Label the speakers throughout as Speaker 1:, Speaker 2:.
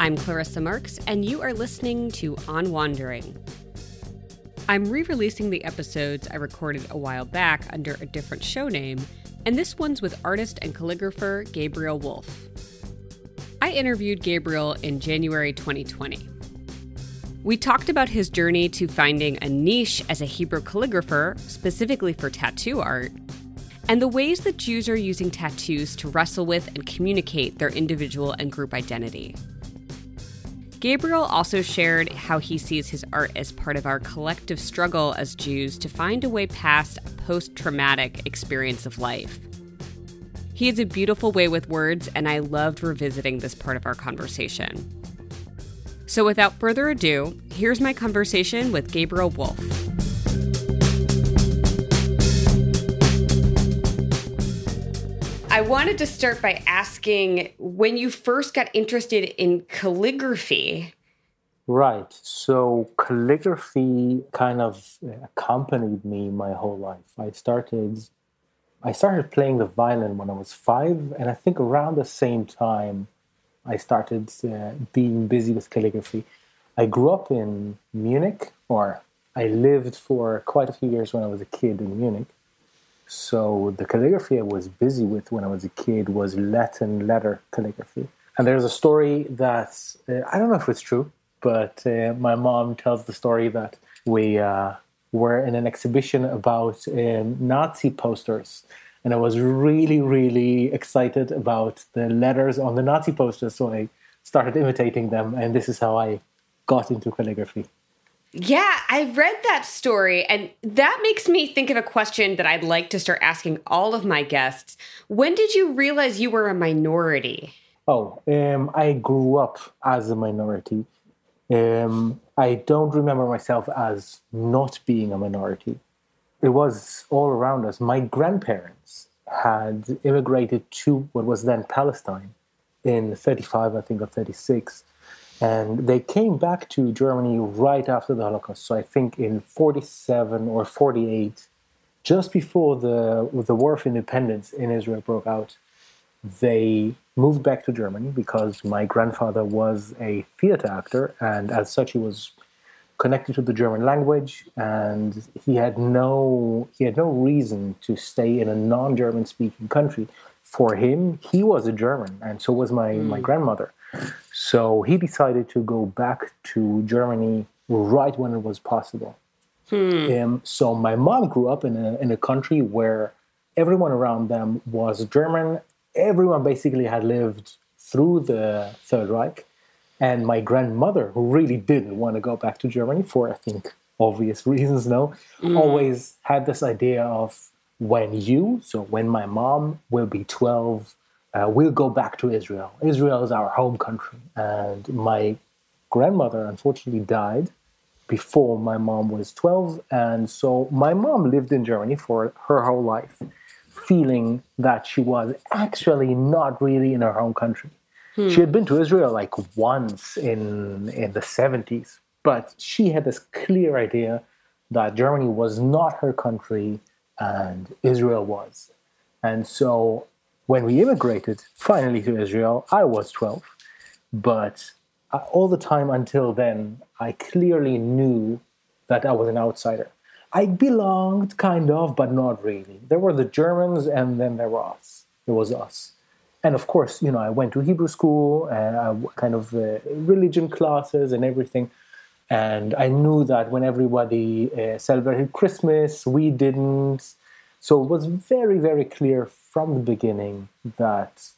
Speaker 1: I'm Clarissa Marks, and you are listening to On Wandering. I'm re releasing the episodes I recorded a while back under a different show name, and this one's with artist and calligrapher Gabriel Wolf. I interviewed Gabriel in January 2020. We talked about his journey to finding a niche as a Hebrew calligrapher, specifically for tattoo art, and the ways that Jews are using tattoos to wrestle with and communicate their individual and group identity. Gabriel also shared how he sees his art as part of our collective struggle as Jews to find a way past a post traumatic experience of life. He has a beautiful way with words, and I loved revisiting this part of our conversation. So, without further ado, here's my conversation with Gabriel Wolf. I wanted to start by asking when you first got interested in calligraphy.
Speaker 2: Right. So calligraphy kind of accompanied me my whole life. I started I started playing the violin when I was 5 and I think around the same time I started uh, being busy with calligraphy. I grew up in Munich or I lived for quite a few years when I was a kid in Munich so the calligraphy I was busy with when I was a kid was Latin letter calligraphy. And there's a story that uh, I don't know if it's true, but uh, my mom tells the story that we uh, were in an exhibition about um, Nazi posters. And I was really, really excited about the letters on the Nazi posters. So I started imitating them. And this is how I got into calligraphy.
Speaker 1: Yeah, I read that story, and that makes me think of a question that I'd like to start asking all of my guests. When did you realize you were a minority?
Speaker 2: Oh, um, I grew up as a minority. Um, I don't remember myself as not being a minority. It was all around us. My grandparents had immigrated to what was then Palestine in 35, I think, or 36 and they came back to Germany right after the Holocaust. So I think in 47 or 48, just before the, the War of Independence in Israel broke out, they moved back to Germany because my grandfather was a theater actor, and as such, he was connected to the German language, and he had no he had no reason to stay in a non-German speaking country. For him, he was a German, and so was my mm. my grandmother. So he decided to go back to Germany right when it was possible. Hmm. Um, so my mom grew up in a, in a country where everyone around them was German. Everyone basically had lived through the Third Reich. And my grandmother, who really didn't want to go back to Germany for, I think, obvious reasons, no, mm. always had this idea of when you, so when my mom will be 12, uh, we'll go back to Israel. Israel is our home country. And my grandmother unfortunately died before my mom was 12. And so my mom lived in Germany for her whole life, feeling that she was actually not really in her home country. Hmm. She had been to Israel like once in, in the 70s, but she had this clear idea that Germany was not her country and Israel was. And so when we immigrated finally to Israel, I was 12. But uh, all the time until then, I clearly knew that I was an outsider. I belonged, kind of, but not really. There were the Germans, and then there were us. It was us. And of course, you know, I went to Hebrew school and I kind of uh, religion classes and everything. And I knew that when everybody uh, celebrated Christmas, we didn't. So it was very, very clear from the beginning that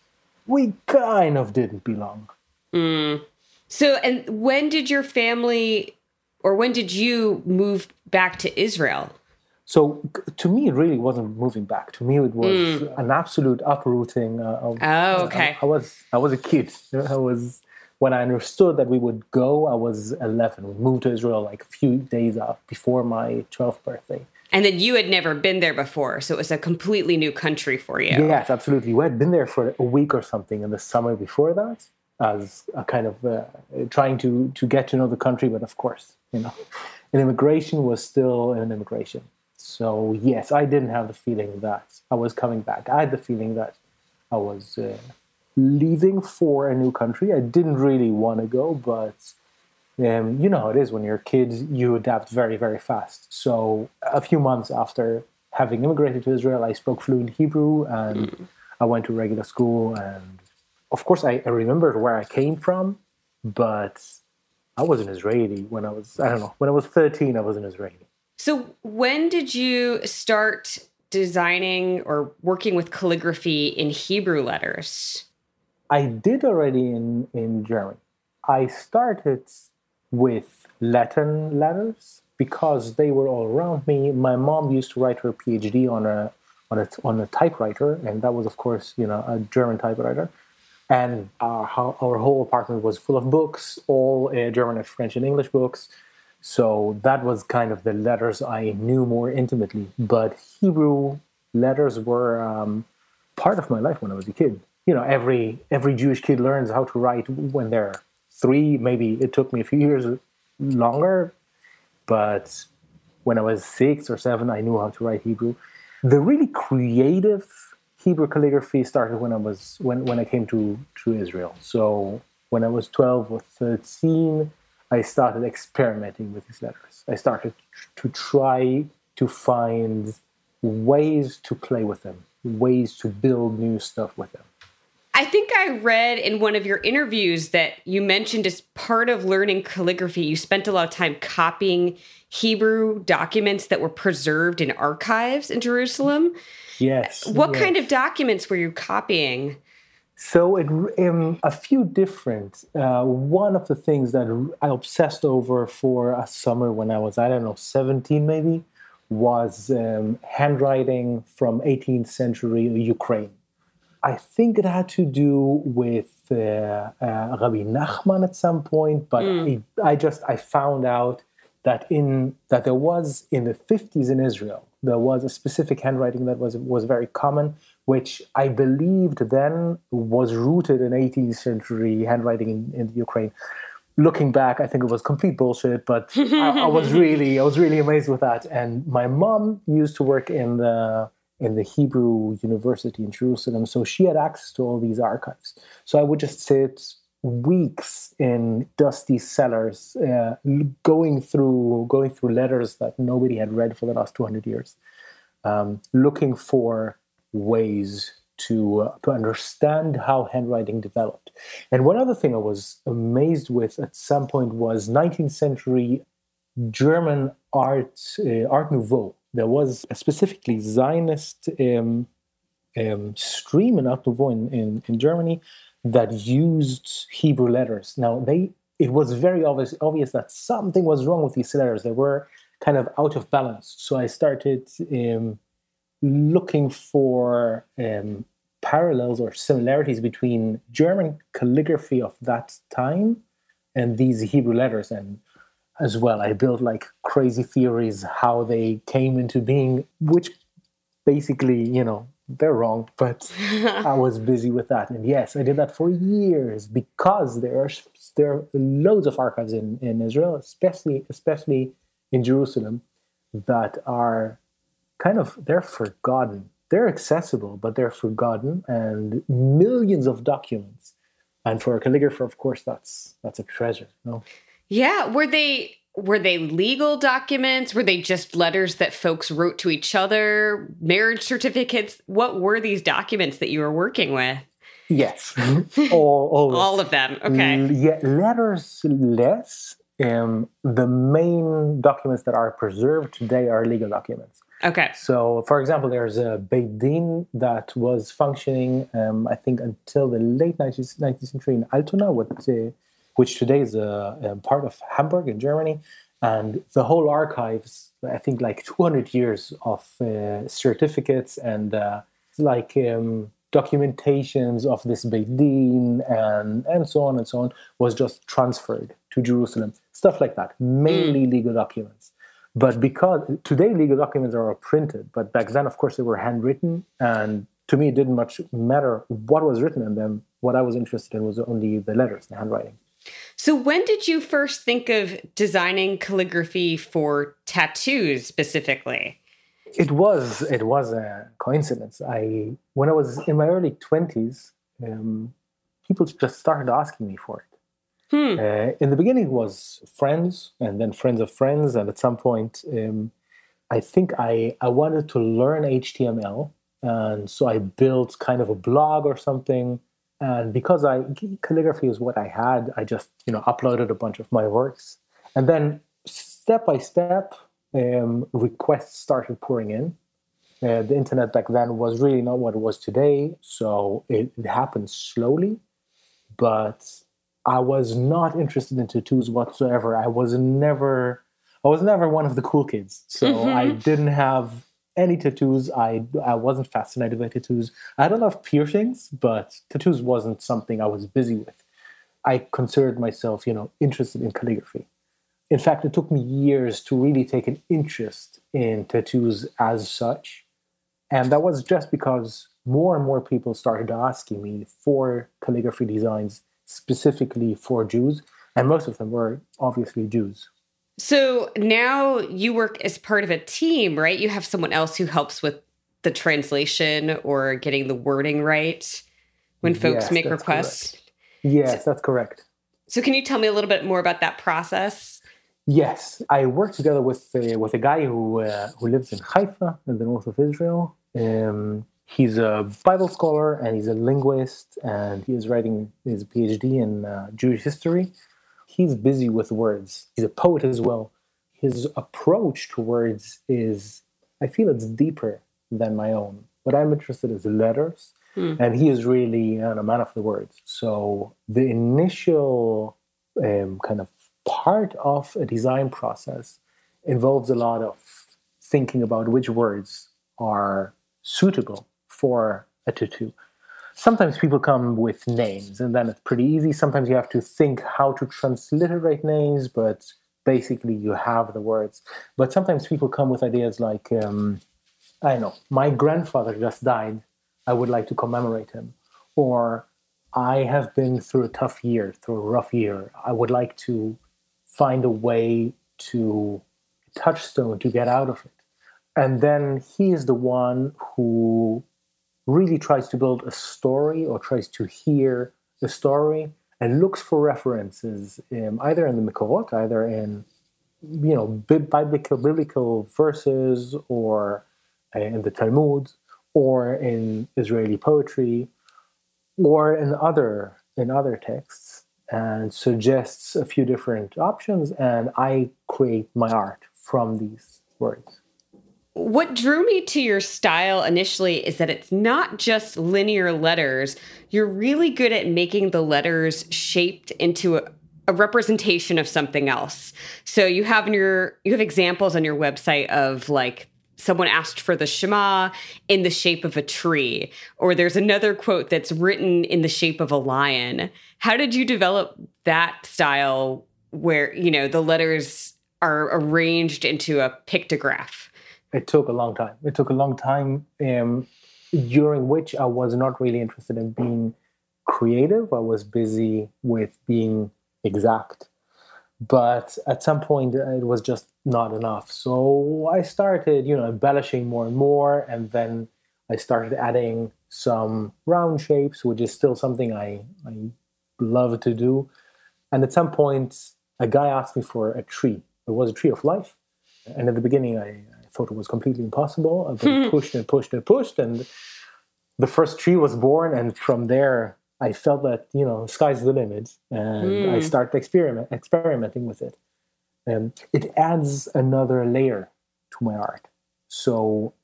Speaker 2: we kind of didn't belong.
Speaker 1: Mm. So, and when did your family or when did you move back to Israel?
Speaker 2: So, to me, it really wasn't moving back. To me, it was mm. an absolute uprooting. Uh, of,
Speaker 1: oh, okay.
Speaker 2: Uh, I, I, was I was a kid. I was when I understood that we would go. I was eleven. We moved to Israel like a few days before my twelfth birthday.
Speaker 1: And then you had never been there before, so it was a completely new country for you.
Speaker 2: Yes, absolutely. We had been there for a week or something in the summer before that, as a kind of uh, trying to to get to know the country. But of course, you know, an immigration was still an immigration. So yes, I didn't have the feeling that I was coming back. I had the feeling that I was uh, leaving for a new country. I didn't really want to go, but um, you know how it is when you're kids, you adapt very, very fast. So a few months after having immigrated to Israel, I spoke fluent Hebrew and mm. I went to regular school. And of course, I, I remembered where I came from, but I was an Israeli when I was, I don't know, when I was 13, I was an Israeli.
Speaker 1: So when did you start designing or working with calligraphy in Hebrew letters?
Speaker 2: I did already in, in German. I started with Latin letters because they were all around me. My mom used to write her PhD on a on a on a typewriter, and that was, of course, you know, a German typewriter. And our, our whole apartment was full of books, all uh, German and French and English books. So that was kind of the letters I knew more intimately. But Hebrew letters were um, part of my life when I was a kid. You know, every every Jewish kid learns how to write when they're three. Maybe it took me a few years longer, but when I was six or seven, I knew how to write Hebrew. The really creative Hebrew calligraphy started when I was when, when I came to, to Israel. So when I was 12 or 13, I started experimenting with these letters. I started to try to find ways to play with them, ways to build new stuff with them.
Speaker 1: I think I read in one of your interviews that you mentioned as part of learning calligraphy, you spent a lot of time copying Hebrew documents that were preserved in archives in Jerusalem.
Speaker 2: Yes.
Speaker 1: What
Speaker 2: yes.
Speaker 1: kind of documents were you copying?
Speaker 2: So, it, um, a few different. Uh, one of the things that I obsessed over for a summer when I was, I don't know, 17 maybe, was um, handwriting from 18th century Ukraine. I think it had to do with uh, uh, Rabbi Nachman at some point, but mm. I, I just I found out that in that there was in the 50s in Israel there was a specific handwriting that was was very common which I believed then was rooted in 18th century handwriting in, in Ukraine. Looking back, I think it was complete bullshit, but I, I, was really, I was really amazed with that. And my mom used to work in the in the Hebrew University in Jerusalem, so she had access to all these archives. So I would just sit weeks in dusty cellars, uh, going through going through letters that nobody had read for the last 200 years, um, looking for ways to uh, to understand how handwriting developed. And one other thing I was amazed with at some point was 19th century German art uh, Art Nouveau. There was a specifically Zionist um, um, stream in Nouveau in, in, in Germany that used Hebrew letters. Now they it was very obvious obvious that something was wrong with these letters. They were kind of out of balance. So I started um, looking for um, parallels or similarities between German calligraphy of that time and these Hebrew letters. And as well, I built like crazy theories how they came into being, which basically, you know, they're wrong, but I was busy with that. And yes, I did that for years because there are there are loads of archives in, in Israel, especially especially in Jerusalem, that are kind of they're forgotten. They're accessible, but they're forgotten, and millions of documents. And for a calligrapher, of course, that's that's a treasure. No.
Speaker 1: Yeah, were they were they legal documents? Were they just letters that folks wrote to each other? Marriage certificates? What were these documents that you were working with?
Speaker 2: Yes, all, all,
Speaker 1: all of them. Okay.
Speaker 2: Yeah, letters less. Um, the main documents that are preserved today are legal documents.
Speaker 1: Okay.
Speaker 2: So, for example, there's a Beit Din that was functioning, um, I think, until the late 19th, 19th century in Altona, what, uh, which today is a, a, part of Hamburg in Germany. And the whole archives, I think, like 200 years of uh, certificates and uh, like um, documentations of this Beit Din and, and so on and so on was just transferred to Jerusalem. Stuff like that, mainly mm. legal documents. But because today legal documents are printed, but back then, of course, they were handwritten. And to me, it didn't much matter what was written in them. What I was interested in was only the letters, the handwriting.
Speaker 1: So, when did you first think of designing calligraphy for tattoos specifically?
Speaker 2: It was it was a coincidence. I when I was in my early twenties, um, people just started asking me for it.
Speaker 1: Hmm.
Speaker 2: Uh, in the beginning, it was friends, and then friends of friends, and at some point, um, I think I I wanted to learn HTML, and so I built kind of a blog or something. And because I calligraphy is what I had, I just you know uploaded a bunch of my works, and then step by step, um, requests started pouring in. Uh, the internet back then was really not what it was today, so it, it happened slowly. But I was not interested in tattoos whatsoever. I was never, I was never one of the cool kids. So
Speaker 1: Mhm.
Speaker 2: I didn't have any tattoos. I I wasn't fascinated by tattoos. I had a lot of piercings, but tattoos wasn't something I was busy with. I considered myself, you know, interested in calligraphy. In fact, it took me years to really take an interest in tattoos as such. And that was just because more and more people started asking me for calligraphy designs specifically for Jews. And most of them were obviously Jews.
Speaker 1: So now you work as part of a team, right? You have someone else who helps with the translation or getting the wording right when folks
Speaker 2: Yes,
Speaker 1: make requests.
Speaker 2: Yes, that's correct.
Speaker 1: So can you tell me a little bit more about that process?
Speaker 2: Yes, I work together with uh, with a guy who uh, who lives in Haifa in the north of Israel. Um, he's a Bible scholar and he's a linguist, and he is writing his PhD in uh, Jewish history. He's busy with words. He's a poet as well. His approach to words is, I feel, it's deeper than my own. What I'm interested in is letters,
Speaker 1: Hmm.
Speaker 2: and he is really uh, a man of the words. So the initial um, kind of part of a design process involves a lot of thinking about which words are suitable for a tattoo. Sometimes people come with names, and then it's pretty easy. Sometimes you have to think how to transliterate names, but basically you have the words. But sometimes people come with ideas like, um, I don't know, my grandfather just died. I would like to commemorate him. Or I have been through a tough year, through a rough year. I would like to find a way to touchstone to get out of it. And then he is the one who really tries to build a story or tries to hear the story and looks for references um, either in the Mikorot, either in you know biblical biblical verses or uh, in the Talmud or in Israeli poetry or in other in other texts and suggests a few different options and I create my art from these words.
Speaker 1: What drew me to your style initially is that it's not just linear letters. You're really good at making the letters shaped into a, a representation of something else. So you have in your you have examples on your website of like someone asked for the Shema in the shape of a tree, or there's another quote that's written in the shape of a lion. How did you develop that style where, you know, the letters are arranged into a pictograph?
Speaker 2: It took a long time. It took a long time um, during which I was not really interested in being creative. I was busy with being exact. But at some point, it was just not enough. So I started, you know, embellishing more and more, and then I started adding some round shapes, which is still something I, I love to do. And at some point, a guy asked me for a tree. It was a tree of life. And at the beginning, I thought it was completely impossible. I've been pushed and pushed and pushed. And the first tree was born. And from there, I felt that, you know, sky's the limit. And I
Speaker 1: Mm.
Speaker 2: started experiment, experimenting with it. And it adds another layer to my art. So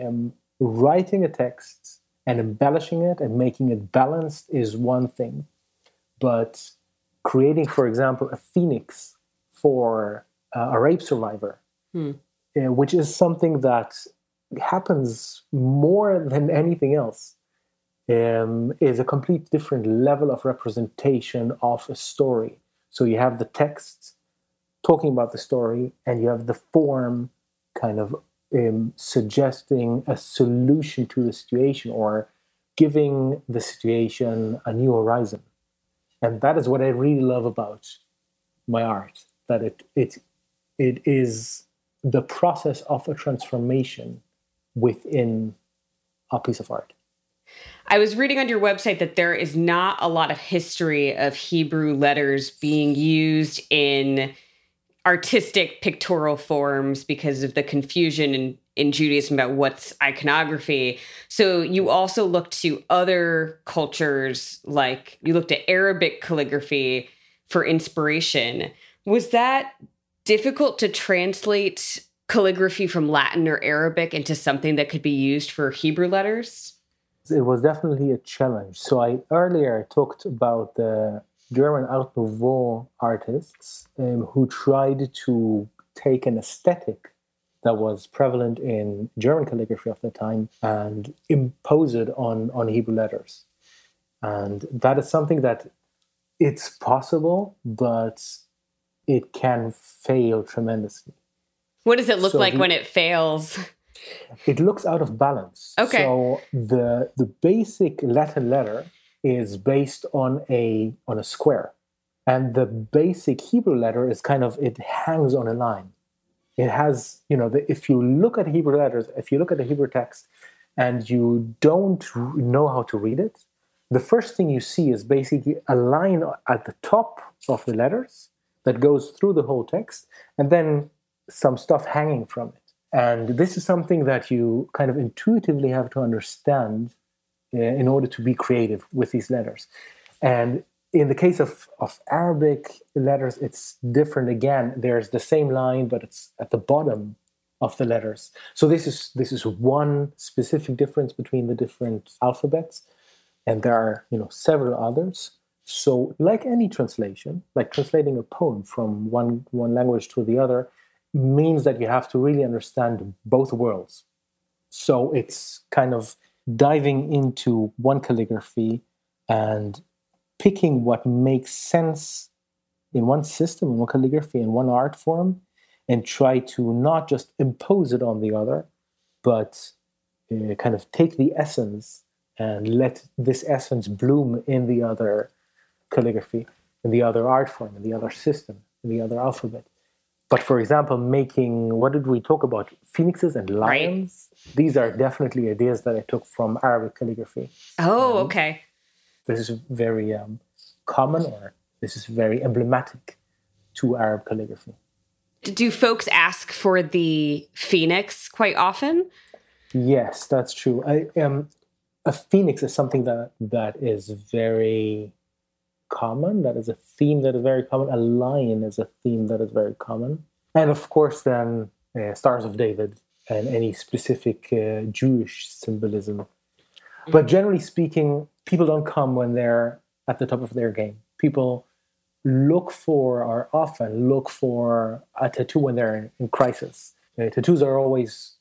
Speaker 2: um, writing a text and embellishing it and making it balanced is one thing. But creating, for example, a phoenix for uh, a rape survivor,
Speaker 1: Hmm.
Speaker 2: Uh, which is something that happens more than anything else, um, is a complete different level of representation of a story. So you have the text talking about the story, and you have the form kind of um, suggesting a solution to the situation or giving the situation a new horizon. And that is what I really love about my art that it it it is the process of a transformation within a piece of art.
Speaker 1: I was reading on your website that there is not a lot of history of Hebrew letters being used in artistic pictorial forms because of the confusion in, in Judaism about what's iconography. So you also looked to other cultures, like you looked at Arabic calligraphy for inspiration. Was that difficult to translate calligraphy from Latin or Arabic into something that could be used for Hebrew letters?
Speaker 2: It was definitely a challenge. So I earlier talked about the German Art Nouveau artists um, who tried to take an aesthetic that was prevalent in German calligraphy of the time and impose it on, on Hebrew letters. And that is something that it's possible, but it can fail tremendously.
Speaker 1: What does it look so like the, when it fails?
Speaker 2: It looks out of balance.
Speaker 1: Okay.
Speaker 2: So the the basic Latin letter is based on a on a square, and the basic Hebrew letter is kind of it hangs on a line. It has you know the, if you look at Hebrew letters, if you look at the Hebrew text, and you don't know how to read it, the first thing you see is basically a line at the top of the letters that goes through the whole text, and then some stuff hanging from it. And this is something that you kind of intuitively have to understand uh, in order to be creative with these letters. And in the case of, of Arabic letters, it's different again. There's the same line, but it's at the bottom of the letters. So this is this is one specific difference between the different alphabets, and there are you know several others. So like any translation, like translating a poem from one one language to the other, means that you have to really understand both worlds. So it's kind of diving into one calligraphy and picking what makes sense in one system, in one calligraphy, in one art form, and try to not just impose it on the other, but uh, kind of take the essence and let this essence bloom in the other calligraphy, and the other art form, and the other system, and the other alphabet. But for example, making what did we talk about? Phoenixes and lions. Right. These are definitely ideas that I took from Arabic calligraphy.
Speaker 1: Oh, um, okay.
Speaker 2: This is very um, common, or this is very emblematic to Arab calligraphy.
Speaker 1: Do folks ask for the phoenix quite often?
Speaker 2: Yes, that's true. I, um, a phoenix is something that that is very common. That is a theme that is very common. A lion is a theme that is very common. And of course, then uh, Stars of David and any specific uh, Jewish symbolism. But generally speaking, people don't come when they're at the top of their game. People look for, or often look for, a tattoo when they're in, in crisis. Uh, tattoos are always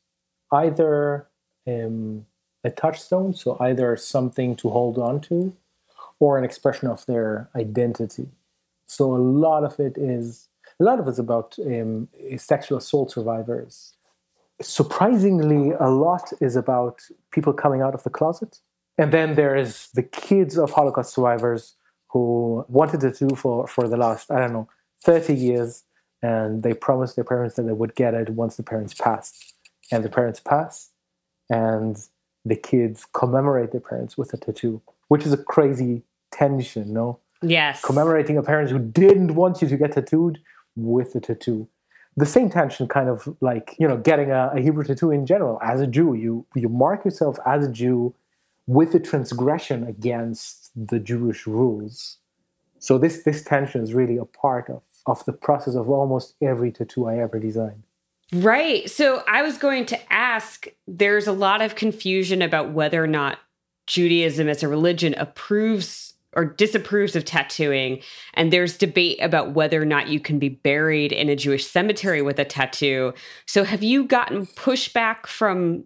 Speaker 2: either um, a touchstone, so either something to hold on to, or an expression of their identity. So a lot of it is a lot of it's about um, sexual assault survivors. Surprisingly, a lot is about people coming out of the closet. And then there is the kids of Holocaust survivors who wanted to do for, for the last, I don't know, 30 years. And they promised their parents that they would get it once the parents passed. And the parents pass, and the kids commemorate their parents with a tattoo, which is a crazy tension, no?
Speaker 1: Yes.
Speaker 2: Commemorating a parent who didn't want you to get tattooed with a tattoo. The same tension, kind of like you know, getting a, a Hebrew tattoo in general. As a Jew, you you mark yourself as a Jew with a transgression against the Jewish rules. So this this tension is really a part of of the process of almost every tattoo I ever designed.
Speaker 1: Right. So I was going to ask there's a lot of confusion about whether or not Judaism as a religion approves or disapproves of tattooing and there's debate about whether or not you can be buried in a Jewish cemetery with a tattoo. So have you gotten pushback from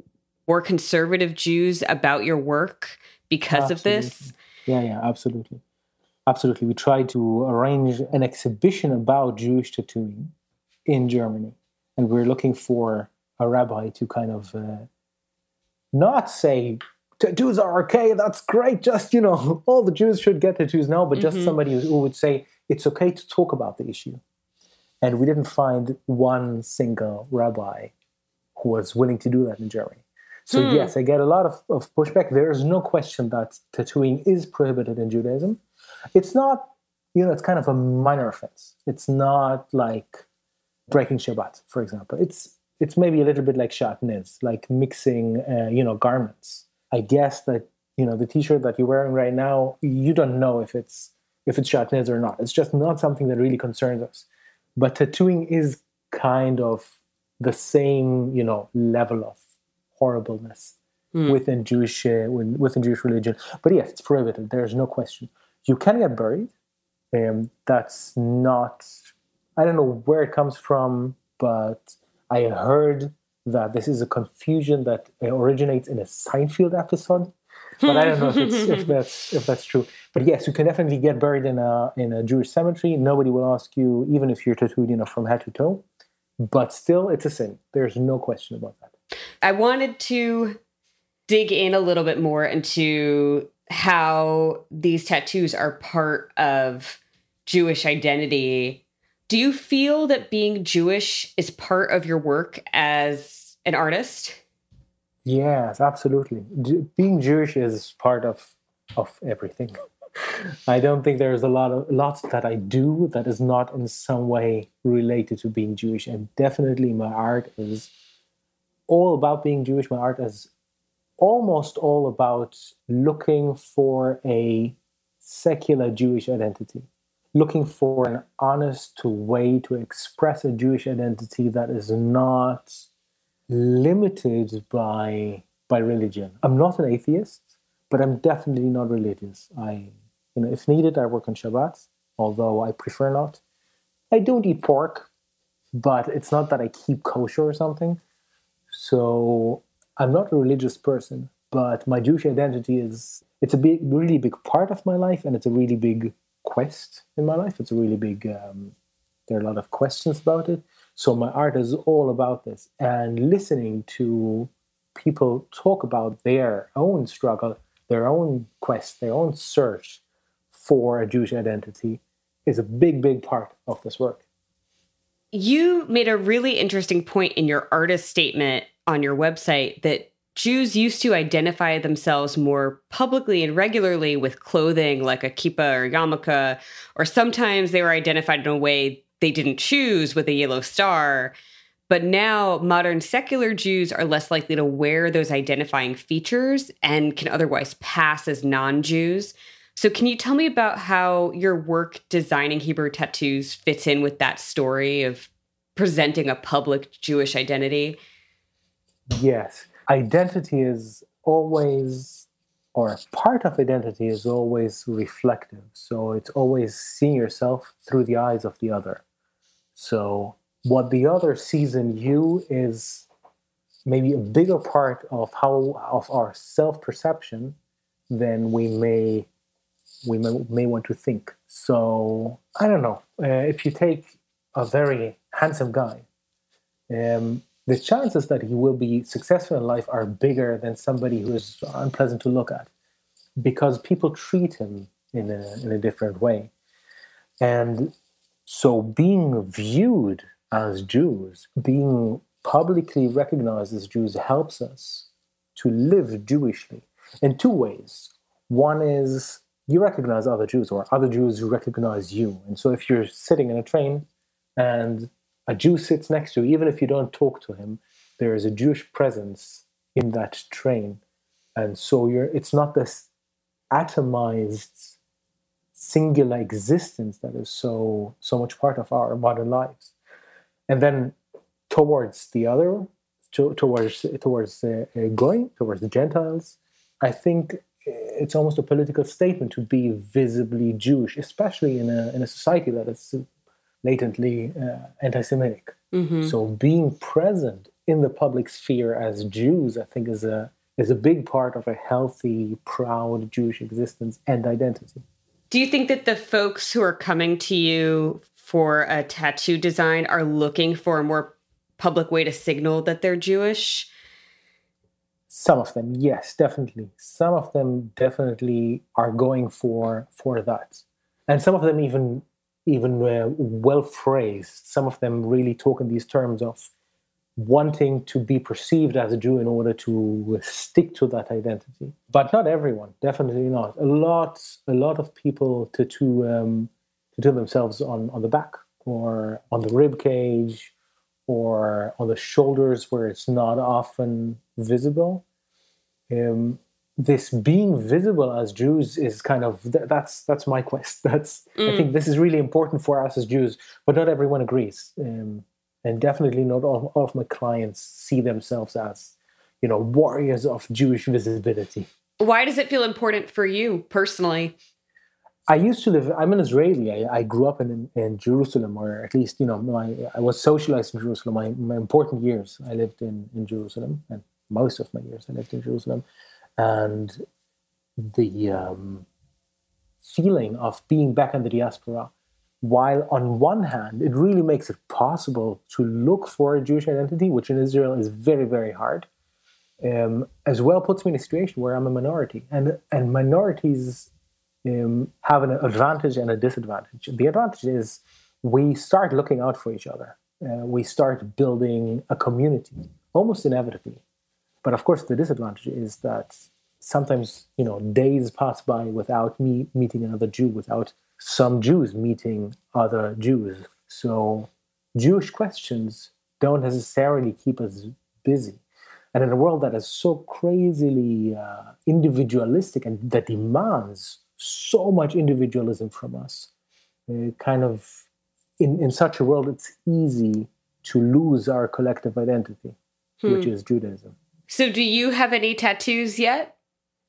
Speaker 1: more conservative Jews about your work because absolutely. of this?
Speaker 2: Yeah, yeah, absolutely. Absolutely. We tried to arrange an exhibition about Jewish tattooing in Germany and we're looking for a rabbi to kind of uh, not say tattoos are okay. That's great. Just, you know, all the Jews should get tattoos now, but just mm-hmm. somebody who would say it's okay to talk about the issue. And we didn't find one single rabbi who was willing to do that in Germany. So hmm. yes, I get a lot of, of pushback. There is no question that tattooing is prohibited in Judaism. It's not, you know, it's kind of a minor offense. It's not like breaking Shabbat, for example. It's it's maybe a little bit like shatnez, like mixing, uh, you know, garments. I guess that you know the T-shirt that you're wearing right now, you don't know if it's if it's shatnez or not. It's just not something that really concerns us. But tattooing is kind of the same, you know, level of horribleness mm. within Jewish uh, within Jewish religion. But yes, it's prohibited. There's no question. You can get buried. Um, that's not. I don't know where it comes from, but I heard that this is a confusion that uh, originates in a Seinfeld episode. But I don't know if, if that's if that's true. But yes, you can definitely get buried in a in a Jewish cemetery. Nobody will ask you, even if you're tattooed, you know, from head to toe. But still, it's a sin. There's no question about that.
Speaker 1: I wanted to dig in a little bit more into how these tattoos are part of Jewish identity. Do you feel that being Jewish is part of your work as an artist?
Speaker 2: Yes, absolutely. being Jewish is part of of everything. I don't think there's a lot of lots that I do that is not in some way related to being Jewish. And definitely my art is all about being Jewish. My art is almost all about looking for a secular Jewish identity, looking for an honest way to express a Jewish identity that is not limited by by religion. I'm not an atheist, but I'm definitely not religious. I you know, if needed, I work on Shabbat, although I prefer not. I don't eat pork, but it's not that I keep kosher or something. So I'm not a religious person, but my Jewish identity is it's a big, really big part of my life, and it's a really big quest in my life. It's a really big. Um, there are a lot of questions about it. So my art is all about this, and listening to people talk about their own struggle, their own quest, their own search for a Jewish identity is a big, big part of this work.
Speaker 1: You made a really interesting point in your artist statement on your website that Jews used to identify themselves more publicly and regularly with clothing like a kippah or yarmulke, or sometimes they were identified in a way they didn't choose with a yellow star. But now modern secular Jews are less likely to wear those identifying features and can otherwise pass as non Jews. So, can you tell me about how your work designing Hebrew tattoos fits in with that story of presenting a public Jewish identity?
Speaker 2: Yes. Identity is always, or part of identity is always reflective. So, it's always seeing yourself through the eyes of the other. So, what the other sees in you is maybe a bigger part of how of our self perception than we may we may, may want to think. So I don't know. Uh, if you take a very handsome guy, um, the chances that he will be successful in life are bigger than somebody who is unpleasant to look at because people treat him in a, in a different way. And so being viewed as Jews, being publicly recognized as Jews helps us to live Jewishly in two ways. One is you recognize other Jews or other Jews who recognize you. And so if you're sitting in a train and a Jew sits next to you, even if you don't talk to him, there is a Jewish presence in that train. And so you're it's not this atomized singular existence that is so so much part of our modern lives. And then towards the other, towards towards uh, going towards the Gentiles, I think it's almost a political statement to be visibly Jewish, especially in a in a society that is latently uh, anti-Semitic. Mm-hmm. So being present in the public sphere as Jews, I think, is a is a big part of a healthy, proud Jewish existence and identity.
Speaker 1: Do you think that the folks who are coming to you for a tattoo design are looking for a more public way to signal that they're Jewish?
Speaker 2: Some of them, yes, definitely. Some of them definitely are going for for that, and some of them even even uh, well phrased. Some of them really talk in these terms of wanting to be perceived as a Jew in order to stick to that identity. But not everyone, definitely not. A lot, a lot of people tattoo um, tattoo themselves on on the back or on the rib cage or on the shoulders where it's not often visible. Um, this being visible as Jews is kind of that's that's my quest. That's mm. I think this is really important for us as Jews, but not everyone agrees. Um, and definitely not all, all of my clients see themselves as you know warriors of jewish visibility
Speaker 1: why does it feel important for you personally
Speaker 2: i used to live i'm an israeli i, I grew up in, in jerusalem or at least you know my i was socialized in jerusalem my, my important years i lived in, in jerusalem and most of my years i lived in jerusalem and the um, feeling of being back in the diaspora while on one hand it really makes it possible to look for a jewish identity which in israel is very very hard um, as well puts me in a situation where i'm a minority. And and minorities um, have an advantage and a disadvantage. The advantage is we start looking out for each other. Uh, we start building a community almost inevitably but of course the disadvantage is that sometimes you know days pass by without me meeting another jew without some Jews meeting other Jews. So Jewish questions don't necessarily keep us busy. And in a world that is so crazily uh, individualistic and that demands so much individualism from us, uh, kind of in, in such a world, it's easy to lose our collective identity, hmm. which is Judaism.
Speaker 1: So, do you have any tattoos yet?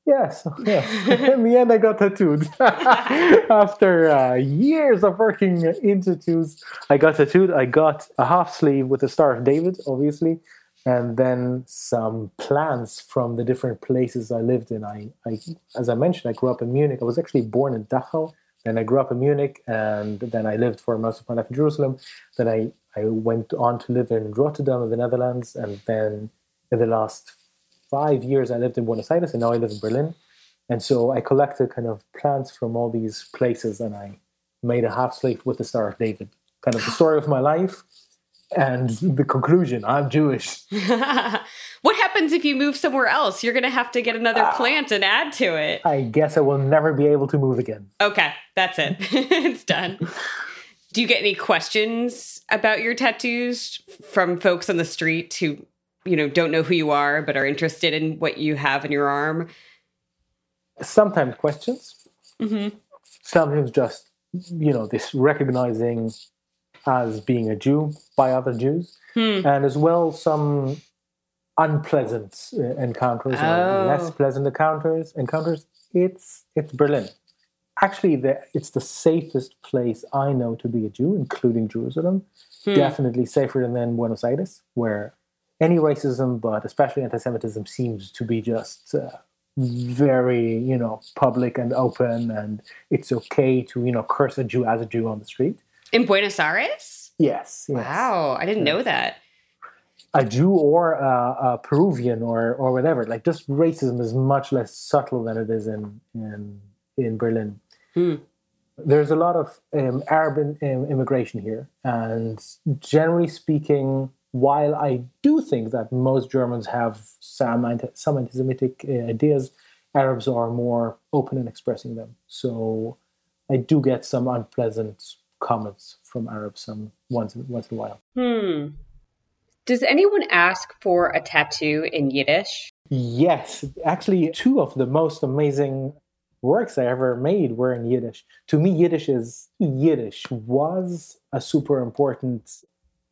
Speaker 2: Yes, yes. in the end, I got tattooed. After uh, years of working in tattoos, I got tattooed. I got a half sleeve with the Star of David, obviously, and then some plants from the different places I lived in. I, I, as I mentioned, I grew up in Munich. I was actually born in Dachau. Then I grew up in Munich, and then I lived for most of my life in Jerusalem. Then I, I went on to live in Rotterdam in the Netherlands, and then in the last five years I lived in Buenos Aires and now I live in Berlin. And so I collected kind of plants from all these places and I made a half sleeve with the Star of David, kind of the story of my life and the conclusion I'm Jewish.
Speaker 1: what happens if you move somewhere else? You're going to have to get another uh, plant and add to it.
Speaker 2: I guess I will never be able to move again.
Speaker 1: Okay, that's it. it's done. Do you get any questions about your tattoos from folks on the street who you know don't know who you are but are interested in what you have in your arm
Speaker 2: sometimes questions mm-hmm. sometimes just you know this recognizing as being a jew by other jews hmm. and as well some unpleasant uh, encounters oh. or less pleasant encounters encounters it's it's berlin actually the, it's the safest place i know to be a jew including jerusalem hmm. definitely safer than buenos aires where any racism, but especially anti-Semitism, seems to be just uh, very, you know, public and open, and it's okay to, you know, curse a Jew as a Jew on the street.
Speaker 1: In Buenos Aires?
Speaker 2: Yes. yes.
Speaker 1: Wow, I didn't yes. know that.
Speaker 2: A Jew or a, a, Peruvian or or whatever, like just racism is much less subtle than it is in in in Berlin. Hmm. There's a lot of um, Arab in, um, immigration here, and generally speaking, while I do think that most Germans have some, anti- some anti-Semitic uh, ideas, Arabs are more open in expressing them. So I do get some unpleasant comments from Arabs some once once in a while.
Speaker 1: Hmm. Does anyone ask for a tattoo in Yiddish?
Speaker 2: Yes, actually, two of the most amazing works I ever made were in Yiddish. To me, Yiddish is Yiddish was a super important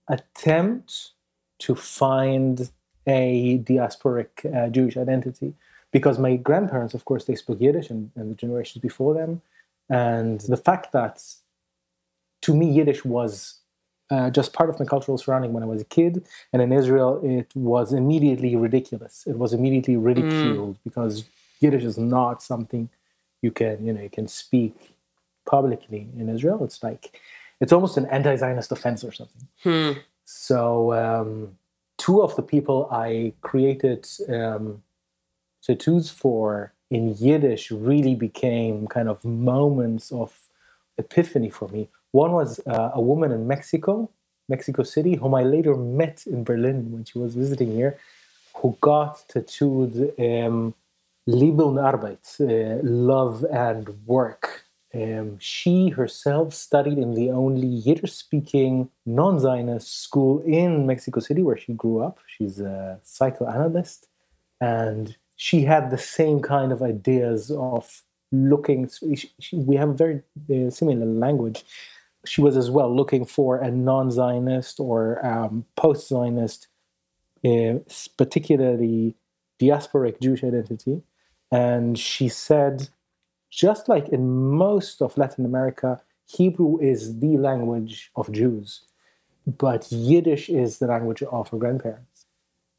Speaker 2: attempt to find a diasporic uh, Jewish identity. Because my grandparents, of course, they spoke Yiddish and, and the generations before them. And the fact that to me, Yiddish was uh, just part of my cultural surrounding when I was a kid. And in Israel, it was immediately ridiculous. It was immediately ridiculed mm. because Yiddish is not something you can, you know, you can speak publicly in Israel. It's like, it's almost an anti-Zionist offense or something. Hmm. So um, two of the people I created um, tattoos for in Yiddish really became kind of moments of epiphany for me. One was uh, a woman in Mexico Mexico City, whom I later met in Berlin when she was visiting here, who got tattooed um, Liebe und Arbeit, uh, love and work. Um, she herself studied in the only Yiddish speaking non Zionist school in Mexico City where she grew up. She's a psychoanalyst and she had the same kind of ideas of looking. We have very uh, similar language. She was as well looking for a non Zionist or um, post Zionist, uh, particularly diasporic Jewish identity. And she said, just like in most of Latin America, Hebrew is the language of Jews, but Yiddish is the language of her grandparents.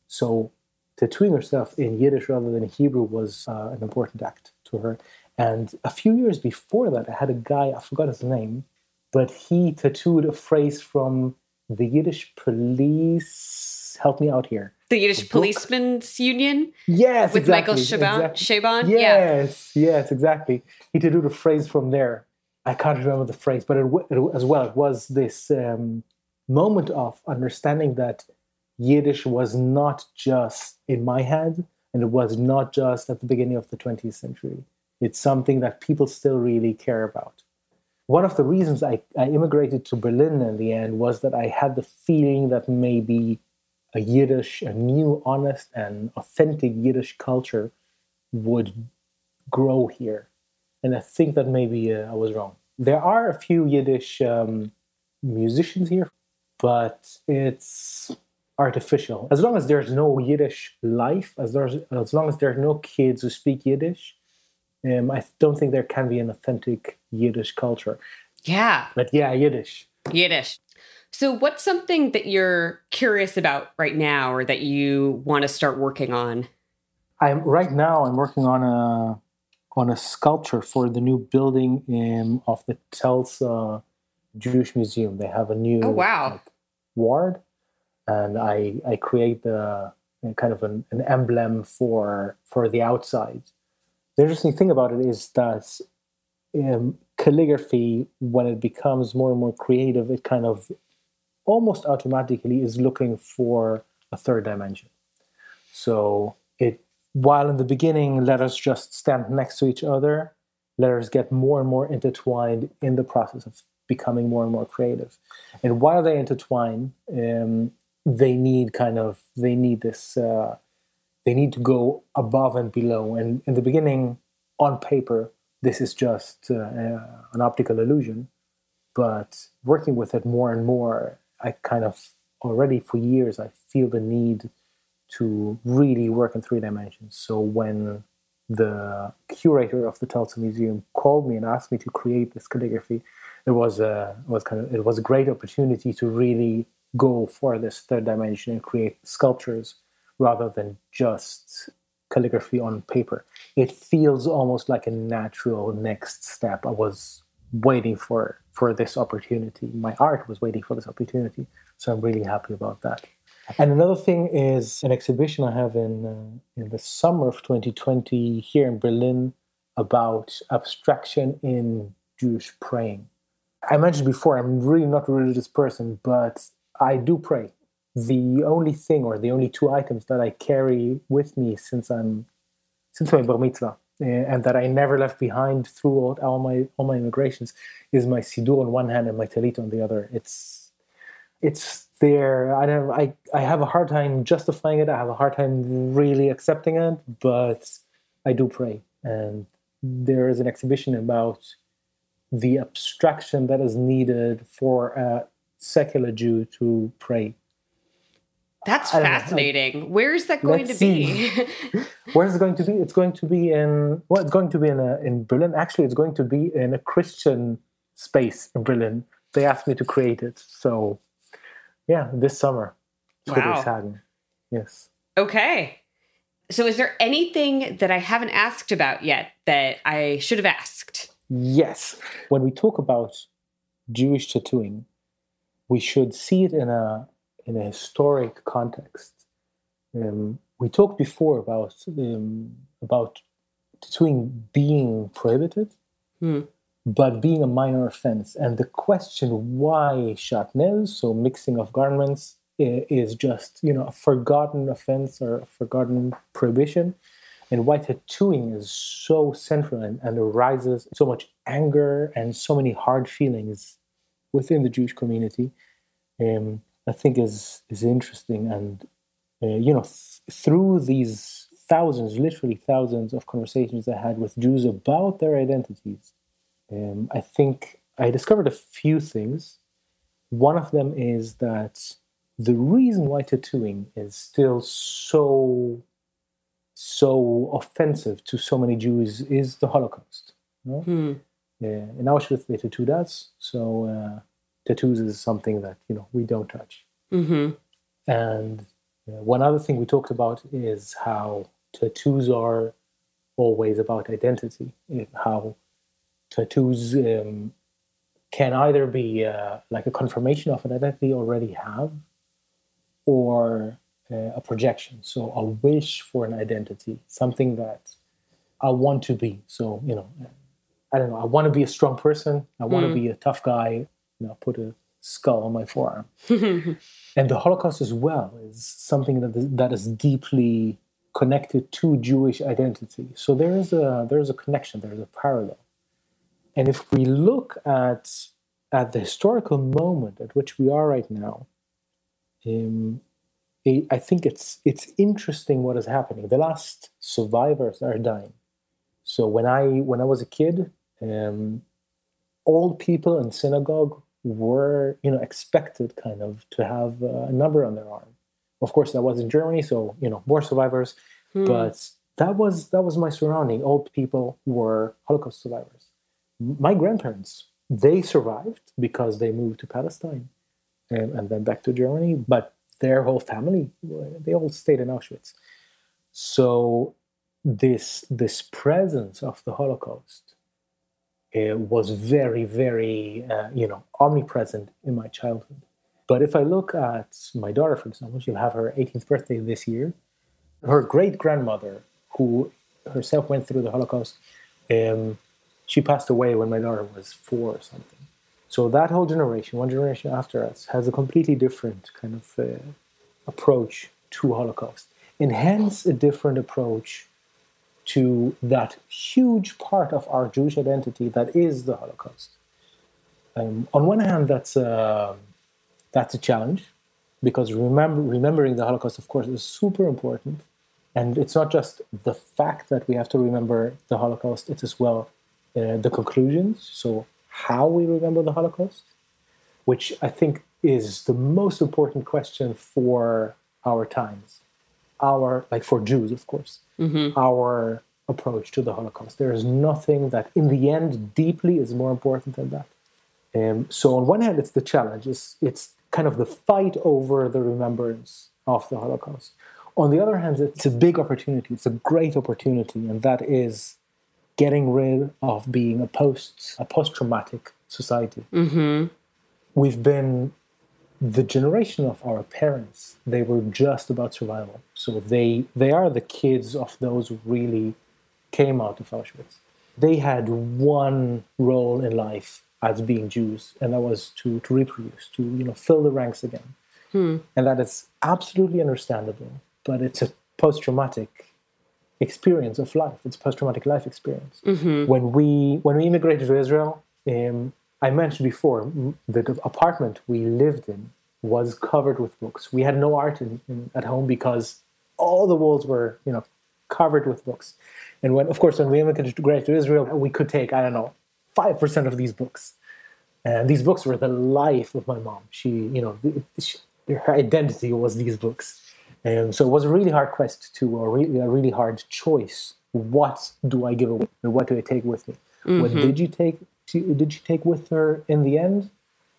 Speaker 2: So tattooing herself in Yiddish rather than Hebrew was uh, an important act to her. And a few years before that, I had a guy, I forgot his name, but he tattooed a phrase from the Yiddish police. Help me out here.
Speaker 1: The Yiddish Policemen's Union?
Speaker 2: Yes.
Speaker 1: With
Speaker 2: exactly,
Speaker 1: Michael Chabon?
Speaker 2: exactly. Yes, yes, exactly. He tattooed a phrase from there. I can't remember the phrase, but it, it, as well, it was this um, moment of understanding that Yiddish was not just in my head, and it was not just at the beginning of the 20th century. It's something that people still really care about. One of the reasons I, I immigrated to Berlin in the end was that I had the feeling that maybe a Yiddish, a new, honest, and authentic Yiddish culture would grow here. And I think that maybe uh, I was wrong. There are a few Yiddish um, musicians here, but it's artificial. As long as there's no Yiddish life, as, there's, as long as there are no kids who speak Yiddish, um, I don't think there can be an authentic Yiddish culture.
Speaker 1: Yeah.
Speaker 2: But yeah, Yiddish.
Speaker 1: Yiddish. So, what's something that you're curious about right now or that you want to start working on?
Speaker 2: I'm right now. I'm working on a on a sculpture for the new building in, of the Tulsa Jewish Museum. They have a new
Speaker 1: oh wow
Speaker 2: like, ward, and I I create the kind of an, an emblem for for the outside. The interesting thing about it is that um, calligraphy, when it becomes more and more creative, it kind of almost automatically is looking for a third dimension. So it while in the beginning letters just stand next to each other, letters get more and more intertwined in the process of becoming more and more creative. And while they intertwine, um, they need kind of they need this uh, they need to go above and below. And in the beginning, on paper, this is just uh, an optical illusion. But working with it more and more, I kind of already for years I feel the need to really work in three dimensions. So when the curator of the Tulsa Museum called me and asked me to create this calligraphy, it was a was kind of it was a great opportunity to really go for this third dimension and create sculptures rather than just calligraphy on paper. It feels almost like a natural next step. I was waiting for for this opportunity. My art was waiting for this opportunity, so I'm really happy about that. And another thing is an exhibition I have in uh, in the summer of 2020 here in Berlin about abstraction in Jewish praying. I mentioned before I'm really not a religious person, but I do pray. The only thing or the only two items that I carry with me since I'm since my bar mitzvah Uh, and that I never left behind throughout all my all my immigrations is my siddur on one hand and my talit on the other. It's it's there. I don't. I I have a hard time justifying it. I have a hard time really accepting it, but I do pray. And there is an exhibition about the abstraction that is needed for a secular Jew to pray.
Speaker 1: That's fascinating. Where is that going
Speaker 2: Let's
Speaker 1: to be?
Speaker 2: Where is it going to be? It's going to be in well, it's going to be in a, in Berlin. Actually, it's going to be in a Christian space in Berlin. They asked me to create it, so yeah, this summer.
Speaker 1: Wow.
Speaker 2: Yes.
Speaker 1: Okay. So, is there anything that I haven't asked about yet that I should have asked?
Speaker 2: Yes. When we talk about Jewish tattooing, we should see it in a in a historic context. Um, we talked before about um, about tattooing being prohibited,
Speaker 1: Hmm.
Speaker 2: but being a minor offense. And the question why shatnez, so mixing of garments, is just you know a forgotten offense or a forgotten prohibition. And why tattooing is so central and, and arises so much anger and so many hard feelings within the Jewish community, um, I think is is interesting. And uh, you know, th- through these thousands, literally thousands of conversations I had with Jews about their identities, um, I think I discovered a few things. One of them is that the reason why tattooing is still so so offensive to so many Jews is the Holocaust. You know? hmm. yeah, in Auschwitz they tattooed us, so uh, tattoos is something that you know we don't touch. Mm-hmm. And uh, one other thing we talked about is how tattoos are always about identity. How tattoos um, can either be uh, like a confirmation of an identity already have, or uh, a projection. So a wish for an identity, something that I want to be. So you know, I don't know. I want to be a strong person. I want mm. to be a tough guy. You know, put a skull on my forearm. and the Holocaust as well is something that is, that is deeply connected to Jewish identity. So there is a there is a connection. There is a parallel. And if we look at at the historical moment at which we are right now, um, I think it's it's interesting what is happening. The last survivors are dying. So when I when I was a kid, um, old people in synagogue were you know expected kind of to have a number on their arm. Of course, that was in Germany, so you know more survivors. Hmm. But that was that was my surrounding. Old people were Holocaust survivors my grandparents they survived because they moved to Palestine and, and then back to Germany, but their whole family they all stayed in Auschwitz. So this this presence of the Holocaust uh, was very very uh, you know omnipresent in my childhood. But if I look at my daughter, for example, she'll have her 18th birthday this year. Her great grandmother, who herself went through the Holocaust, um, she passed away when my daughter was four or something. So that whole generation, one generation after us, has a completely different kind of uh, approach to Holocaust, and hence a different approach to that huge part of our Jewish identity that is the Holocaust. Um, on one hand, that's a, that's a challenge because remember, remembering the Holocaust, of course, is super important. And it's not just the fact that we have to remember the Holocaust, it's as well uh, the conclusions, so how we remember the Holocaust, which I think is the most important question for our times. Our, like for Jews, of course, mm-hmm. our approach to the Holocaust. There is nothing that, in the end, deeply is more important than that. Um, so, on one hand, it's the challenge, it's, it's kind of the fight over the remembrance of the Holocaust. On the other hand, it's a big opportunity, it's a great opportunity, and that is getting rid of being a post a post traumatic society. Mm-hmm. We've been the generation of our parents. They were just about survival, so they they are the kids of those who really came out of Auschwitz. They had one role in life as being Jews, and that was to to reproduce, to you know fill the ranks again, hmm. and that is absolutely understandable. But it's a post traumatic experience of life. It's post-traumatic life experience. Mm-hmm. When we when we immigrated to Israel, um, I mentioned before the apartment we lived in was covered with books. We had no art in, in, at home because all the walls were you know covered with books. And when of course when we immigrated to Israel, we could take I don't know five percent of these books. And these books were the life of my mom. She, you know, she, her identity was these books. Um, so it was a really hard quest to, a really, a really hard choice. What do I give away? What do I take with me? Mm-hmm. What did you take? Did she take with her in the end?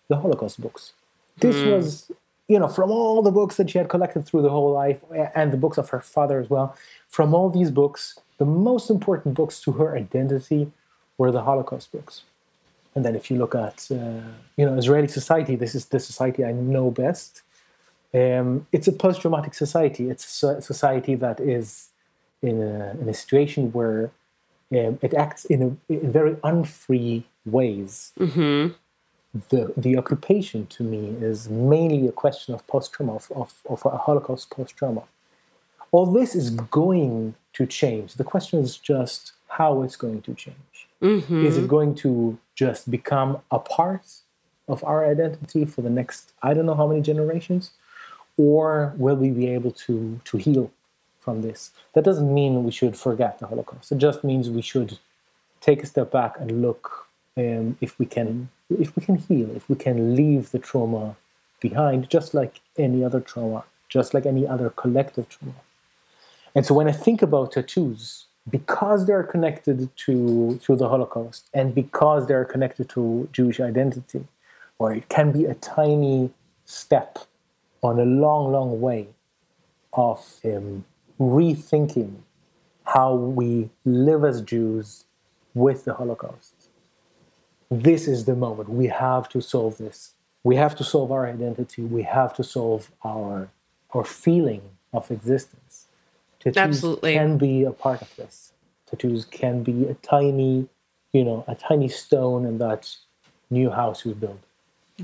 Speaker 2: The Holocaust books. This mm. was, you know, from all the books that she had collected through the whole life, and the books of her father as well. From all these books, the most important books to her identity were the Holocaust books. And then, if you look at, uh, you know, Israeli society, this is the society I know best um, it's a post-traumatic society. It's a society that is in a, in a situation where um, it acts in a, in a, very unfree ways.
Speaker 1: Mm-hmm.
Speaker 2: The, the occupation to me is mainly a question of post trauma, of, of, of a Holocaust post trauma. All this is going to change. The question is just how it's going to change.
Speaker 1: Mm-hmm.
Speaker 2: Is it going to just become a part of our identity for the next, I don't know how many generations? Or will we be able to, to heal from this? That doesn't mean we should forget the Holocaust. It just means we should take a step back and look um, if we can if we can heal, if we can leave the trauma behind, just like any other trauma, just like any other collective trauma. And so when I think about tattoos, because they're connected to, to the Holocaust and because they're connected to Jewish identity, or it can be a tiny step on a long, long way of um, rethinking how we live as Jews with the Holocaust. This is the moment. We have to solve this. We have to solve our identity. We have to solve our our feeling of existence. Tattoos
Speaker 1: Absolutely.
Speaker 2: can be a part of this. Tattoos can be a tiny, you know, a tiny stone in that new house we build.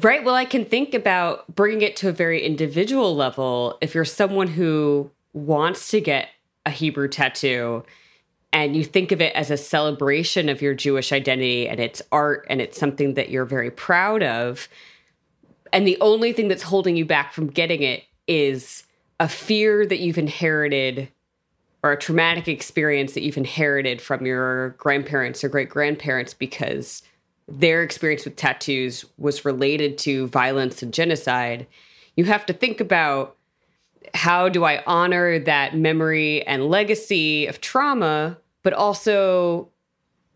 Speaker 1: Right. Well, I can think about bringing it to a very individual level. If you're someone who wants to get a Hebrew tattoo and you think of it as a celebration of your Jewish identity and it's art and it's something that you're very proud of, and the only thing that's holding you back from getting it is a fear that you've inherited or a traumatic experience that you've inherited from your grandparents or great grandparents because their experience with tattoos was related to violence and genocide, you have to think about how do I honor that memory and legacy of trauma, but also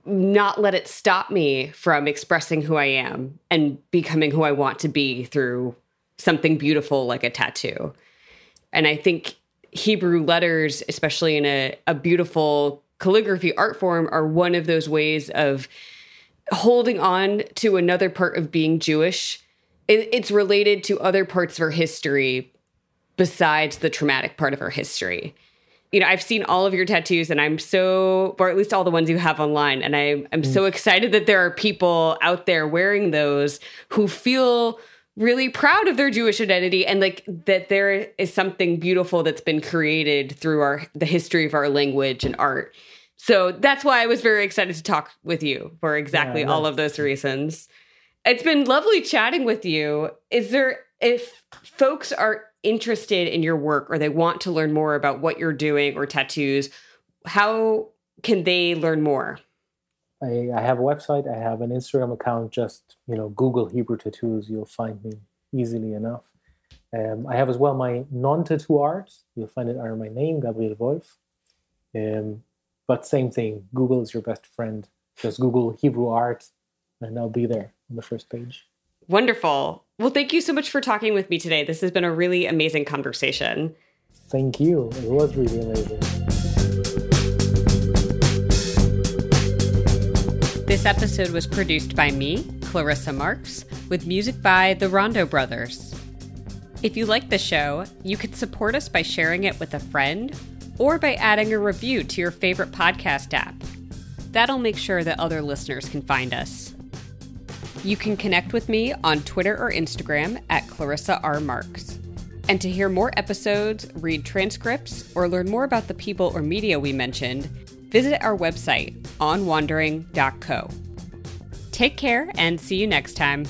Speaker 1: not let it stop me from expressing who I am and becoming who I want to be through something beautiful like a tattoo. And I think Hebrew letters, especially in a, a beautiful calligraphy art form, are one of those ways of holding on to another part of being Jewish. It, it's related to other parts of our history besides the traumatic part of our history. You know, I've seen all of your tattoos and I'm so, or at least all the ones you have online. And I, I'm so mm. excited that there are people out there wearing those who feel really proud of their Jewish identity and like that there is something beautiful that's been created through our the history of our language and art. So that's why I was very excited to talk with you for exactly
Speaker 2: Yeah,
Speaker 1: all of those reasons. It's been lovely chatting with you. Is there if folks are interested in your work or they want to learn more about what you're doing or tattoos, how can they learn more?
Speaker 2: I, I have a website. I have an Instagram account. Just you know, Google Hebrew tattoos. You'll find me easily enough. Um, I have as well my non-tattoo art. You'll find it under my name, Gabriel Wolf. Um, but same thing. Google is your best friend. Just Google Hebrew art, and I'll be there on the first page.
Speaker 1: Wonderful. Well, thank you so much for talking with me today. This has been a really amazing conversation.
Speaker 2: Thank you. It was really amazing.
Speaker 1: This episode was produced by me, Clarissa Marks, with music by the Rondo Brothers. If you like the show, you can support us by sharing it with a friend or by adding a review to your favorite podcast app. That'll make sure that other listeners can find us. You can connect with me on Twitter or Instagram at Clarissa R. Marks. And to hear more episodes, read transcripts, or learn more about the people or media we mentioned, visit our website, onwandering.co. Take care and see you next time.